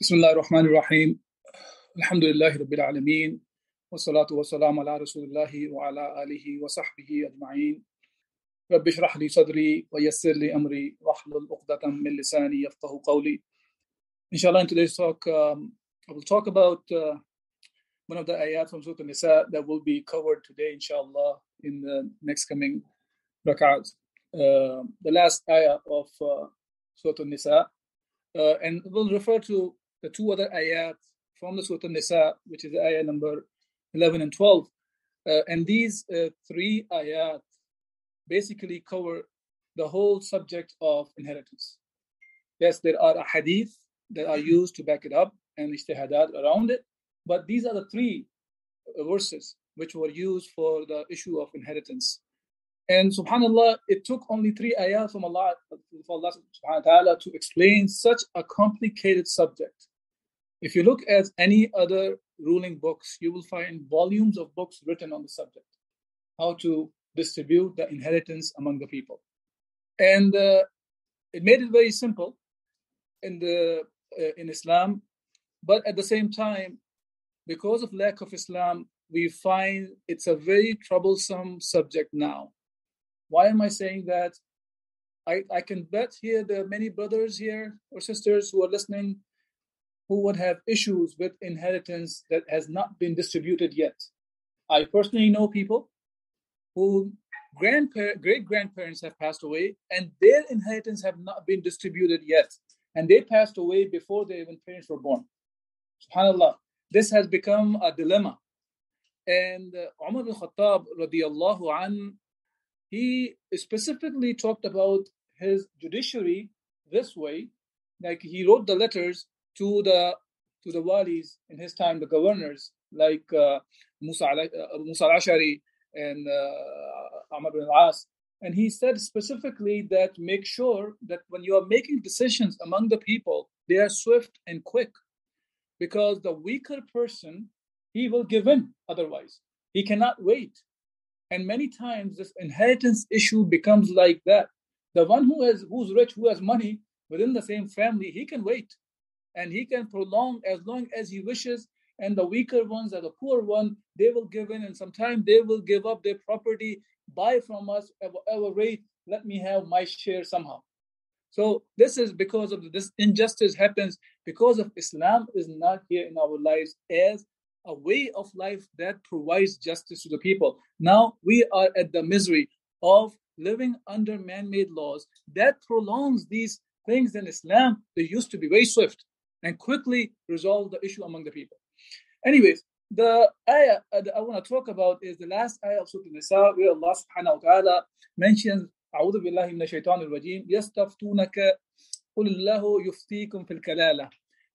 بسم الله الرحمن الرحيم الحمد لله رب العالمين والصلاة والسلام على رسول الله وعلى آله وصحبه أجمعين رب اشرح لي صدري ويسر لي أمري واحلل عقدة من لساني يفقه قولي Inshallah in today's talk um, I will talk about uh, one of the ayat from Surah An-Nisa that will be covered today inshallah in the next coming rak'ahs uh, the last ayah of uh, Surah An-Nisa uh, and we'll refer to the two other ayat from the Surah An-Nisa, which is ayah number 11 and 12. Uh, and these uh, three ayat basically cover the whole subject of inheritance. Yes, there are hadith that are used to back it up and ijtihadat around it, but these are the three verses which were used for the issue of inheritance. And subhanAllah, it took only three ayat from Allah, from Allah subhanahu wa ta'ala to explain such a complicated subject. If you look at any other ruling books, you will find volumes of books written on the subject, how to distribute the inheritance among the people. And uh, it made it very simple in the uh, in Islam, but at the same time, because of lack of Islam, we find it's a very troublesome subject now. Why am I saying that? I, I can bet here there are many brothers here or sisters who are listening who would have issues with inheritance that has not been distributed yet. I personally know people who grandparent, great grandparents have passed away and their inheritance have not been distributed yet. And they passed away before their even parents were born. SubhanAllah. This has become a dilemma. And uh, Umar bin Khattab, radiallahu an, he specifically talked about his judiciary this way. Like he wrote the letters to the to the walis in his time, the governors like uh, Musa, uh, Musa al-Ashari and uh, Amr bin al-As. And he said specifically that make sure that when you are making decisions among the people, they are swift and quick. Because the weaker person, he will give in otherwise. He cannot wait. And many times this inheritance issue becomes like that. The one who has who's rich, who has money within the same family, he can wait and he can prolong as long as he wishes. And the weaker ones or the poor one, they will give in, and sometimes they will give up their property, buy from us at whatever rate. Let me have my share somehow. So this is because of this injustice happens because of Islam is not here in our lives as a way of life that provides justice to the people. Now we are at the misery of living under man-made laws that prolongs these things in Islam. They used to be very swift and quickly resolve the issue among the people. Anyways, the ayah that I want to talk about is the last ayah of Surah Nisa, where Allah subhanahu wa ta'ala mentions أعوذ بالله من الشيطان الرجيم يستفتونك قل الله يفتيكم في الكلالة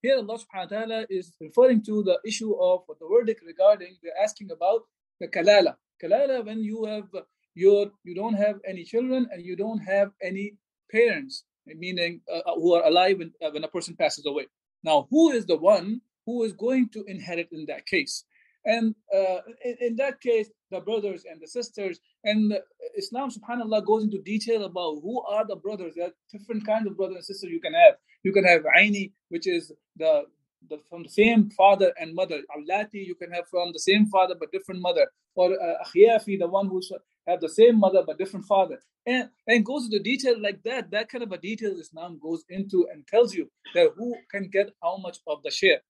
here Allah subhanahu wa ta'ala is referring to the issue of the verdict regarding, they're asking about the kalala. Kalala when you have your you don't have any children and you don't have any parents, meaning uh, who are alive when, uh, when a person passes away. Now, who is the one who is going to inherit in that case? And uh, in, in, that case, the brothers and the sisters, and Islam, subhanAllah, goes into detail about who are the brothers. There are different kinds of brothers and sisters you can have. You can have Aini, which is the, the from the same father and mother. Allati, you can have from the same father but different mother. Or uh, Akhiyafi, the one who have the same mother but different father. And, and goes into detail like that. That kind of a detail Islam goes into and tells you that who can get how much of the share.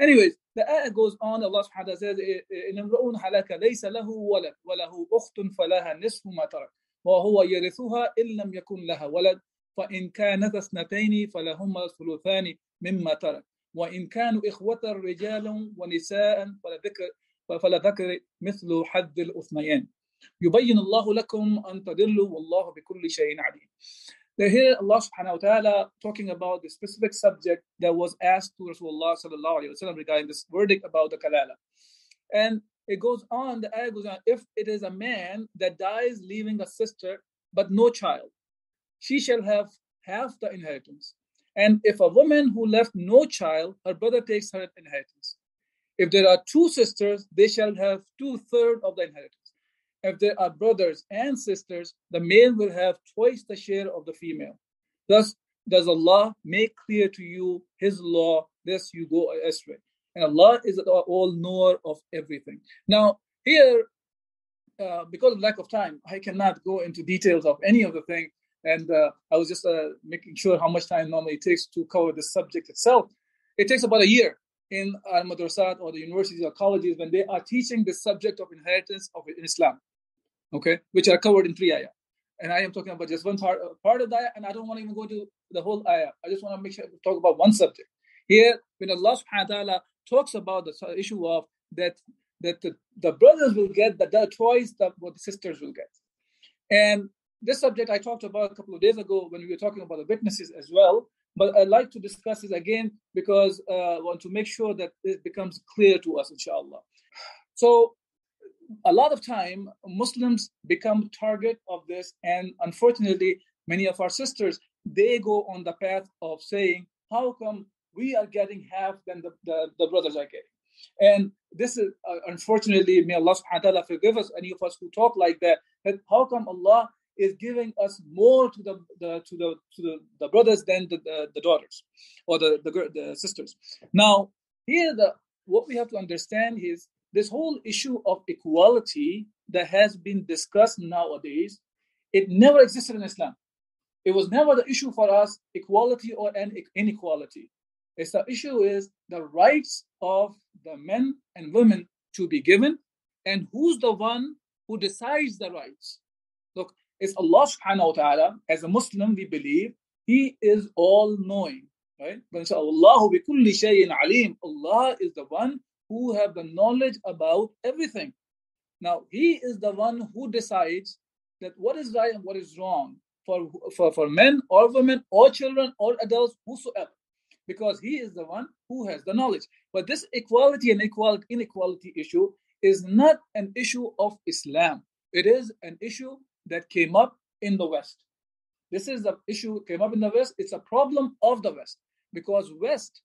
Anyways, the ayah goes on, Allah subhanahu wa ta'ala says, إِنْ امْرُؤٌ هَلَكَ لَيْسَ لَهُ وَلَدْ وَلَهُ أُخْتٌ فَلَهَا نِصْفُ مَا تَرَكَ وهو يرثها إن لم يكن لها ولد فإن كانت اثنتين فلهما الثلثان مما ترك وإن كانوا إخوة رجال ونساء فلذكر فلذكر مثل حد الأثنيين يبين الله لكم أن تضلوا والله بكل شيء عليم They hear Allah subhanahu wa ta'ala talking about the specific subject that was asked to Rasulullah sallallahu alayhi wa regarding this verdict about the kalala. And it goes on, the ayah goes on, if it is a man that dies leaving a sister but no child, she shall have half the inheritance. And if a woman who left no child, her brother takes her inheritance. If there are two sisters, they shall have two thirds of the inheritance. If there are brothers and sisters, the male will have twice the share of the female. Thus does Allah make clear to you His law, lest you go astray. And Allah is the all knower of everything. Now, here, uh, because of lack of time, I cannot go into details of any of the thing. And uh, I was just uh, making sure how much time normally it takes to cover the subject itself. It takes about a year in al madrasat or the universities or colleges when they are teaching the subject of inheritance of Islam okay, which are covered in three ayah. And I am talking about just one part, part of the ayah, and I don't want to even go to the whole ayah. I just want to make sure to talk about one subject. Here, when Allah subhanahu wa ta'ala talks about the issue of that that the, the brothers will get the, the twice that what the sisters will get. And this subject I talked about a couple of days ago when we were talking about the witnesses as well. But I'd like to discuss this again because uh, I want to make sure that it becomes clear to us, inshallah. So a lot of time muslims become target of this and unfortunately many of our sisters they go on the path of saying how come we are getting half than the, the, the brothers are getting and this is uh, unfortunately may allah subhanahu wa ta'ala forgive us any of us who talk like that that how come allah is giving us more to the, the to the to the, the brothers than the, the, the daughters or the, the the sisters now here the what we have to understand is this whole issue of equality that has been discussed nowadays, it never existed in Islam. It was never the issue for us, equality or inequality. It's the issue is the rights of the men and women to be given, and who's the one who decides the rights. It's Allah subhanahu wa ta'ala. As a Muslim, we believe He is all knowing. Right? Allah is the one who have the knowledge about everything. Now, he is the one who decides that what is right and what is wrong for, for, for men or women or children or adults, whosoever, because he is the one who has the knowledge. But this equality and equality, inequality issue is not an issue of Islam. It is an issue that came up in the West. This is the issue came up in the West. It's a problem of the West because West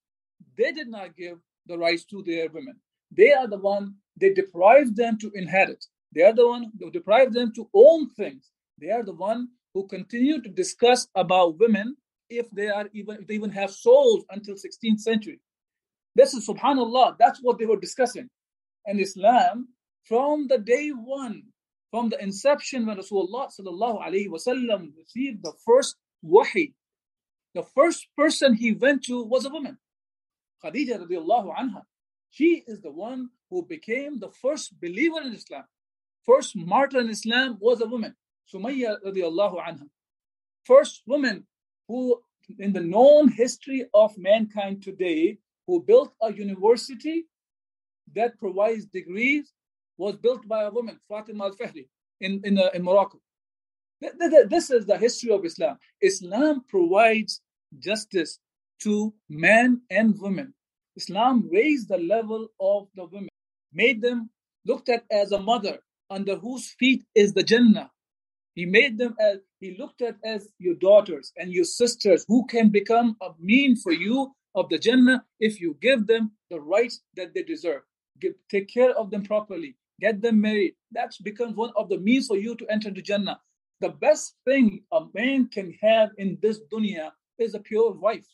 they did not give the rights to their women. They are the one, they deprive them to inherit. They are the one who deprive them to own things. They are the one who continue to discuss about women if they are even if they even have souls until 16th century. This is subhanallah, that's what they were discussing. And Islam, from the day one, from the inception when Rasulullah sallallahu wasallam received the first wahi, the first person he went to was a woman. Khadija radiallahu anha. She is the one who became the first believer in Islam. First martyr in Islam was a woman, Sumayya radiallahu anha. First woman who, in the known history of mankind today, who built a university that provides degrees was built by a woman, Fatima al-Fihri, in, in, uh, in Morocco. This is the history of Islam. Islam provides justice to men and women. Islam raised the level of the women, made them looked at as a mother under whose feet is the Jannah. He made them as he looked at as your daughters and your sisters who can become a mean for you of the Jannah if you give them the rights that they deserve. Give, take care of them properly, get them married. That becomes one of the means for you to enter the Jannah. The best thing a man can have in this dunya is a pure wife.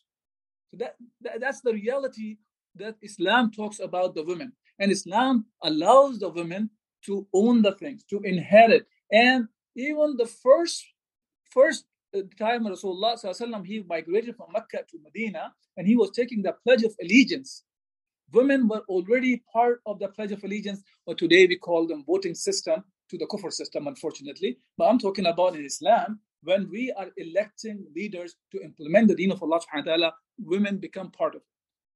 So that, that that's the reality that Islam talks about the women. And Islam allows the women to own the things, to inherit. And even the first first uh, time Rasulullah he migrated from Mecca to Medina and he was taking the Pledge of Allegiance. Women were already part of the Pledge of Allegiance, or today we call them voting system to the Kufr system, unfortunately. But I'm talking about in Islam, when we are electing leaders to implement the deen of Allah subhanahu wa ta'ala, women become part of it.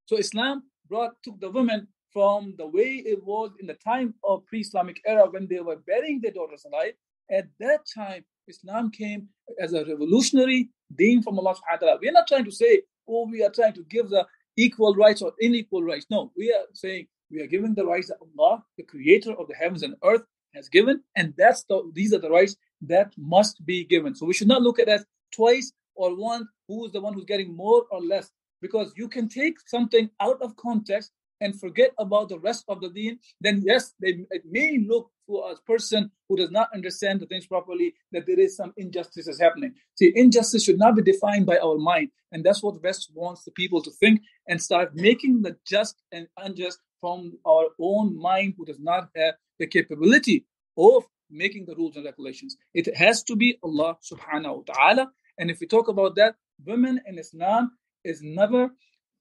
So Islam brought took the women from the way it was in the time of pre-Islamic era when they were burying their daughters alive. At that time, Islam came as a revolutionary deen from Allah subhanahu wa ta'ala. We're not trying to say, oh, we are trying to give the equal rights or unequal rights. No, we are saying we are giving the rights that Allah, the creator of the heavens and earth, has given, and that's the these are the rights that must be given. So we should not look at that twice or one who is the one who's getting more or less, because you can take something out of context and forget about the rest of the deen, then yes, they, it may look to a person who does not understand the things properly that there is some injustices happening. See, injustice should not be defined by our mind, and that's what West wants the people to think and start making the just and unjust from our own mind, who does not have the capability of making the rules and regulations. It has to be Allah Subhanahu wa Taala. And if we talk about that, women in Islam is never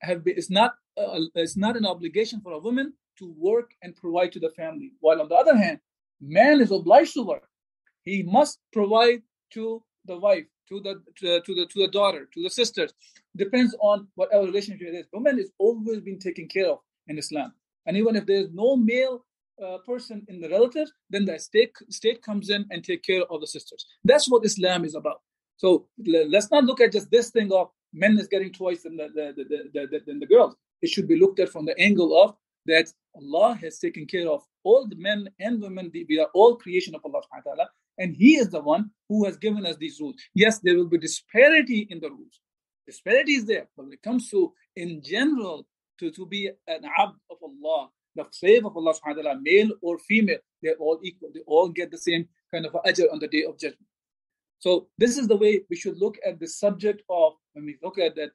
have been, it's not uh, it's not an obligation for a woman to work and provide to the family. While on the other hand, man is obliged to work. He must provide to the wife, to the to, the to the daughter, to the sisters. Depends on whatever relationship it is. Woman is always been taken care of in Islam. And even if there is no male uh, person in the relatives, then the state state comes in and take care of the sisters. That's what Islam is about. So let's not look at just this thing of men is getting twice than the, the, the, the, than the girls. It should be looked at from the angle of that Allah has taken care of all the men and women. We are all creation of Allah subhanahu wa ta'ala, and He is the one who has given us these rules. Yes, there will be disparity in the rules. Disparity is there, but when it comes to in general to, to be an abd of Allah, the slave of Allah subhanahu wa ta'ala, male or female, they're all equal. They all get the same kind of ajr on the day of judgment. So this is the way we should look at the subject of when we look at that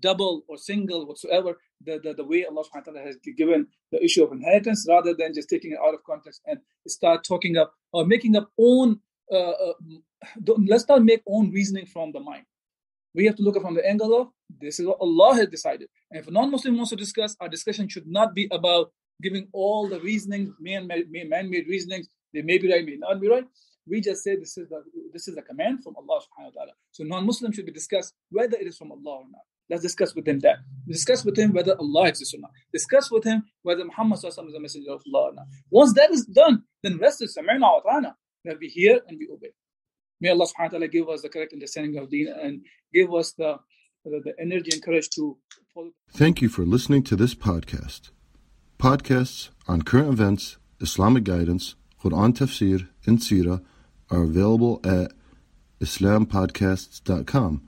double or single whatsoever, the, the, the way Allah subhanahu wa ta'ala has given the issue of inheritance rather than just taking it out of context and start talking up or making up own uh, uh, let's not make own reasoning from the mind. We have to look at from the angle of this is what Allah has decided. And if a non-Muslim wants to discuss, our discussion should not be about giving all the reasoning, man-made, reasonings. They may be right, may not be right. We just say this is the this is a command from Allah subhanahu wa ta'ala. So non-Muslim should be discussed whether it is from Allah or not. Let's discuss with him that. Discuss with him whether Allah exists or not. Discuss with him whether Muhammad is a messenger of Allah or not. Once that is done, then rest is sami'na wa ta'ana. That we hear and we obey. May Allah subhanahu wa ta'ala give us the correct understanding of deen and give us the, the, the energy and courage to follow. Thank you for listening to this podcast. Podcasts on current events, Islamic guidance, Quran tafsir, and seerah are available at islampodcasts.com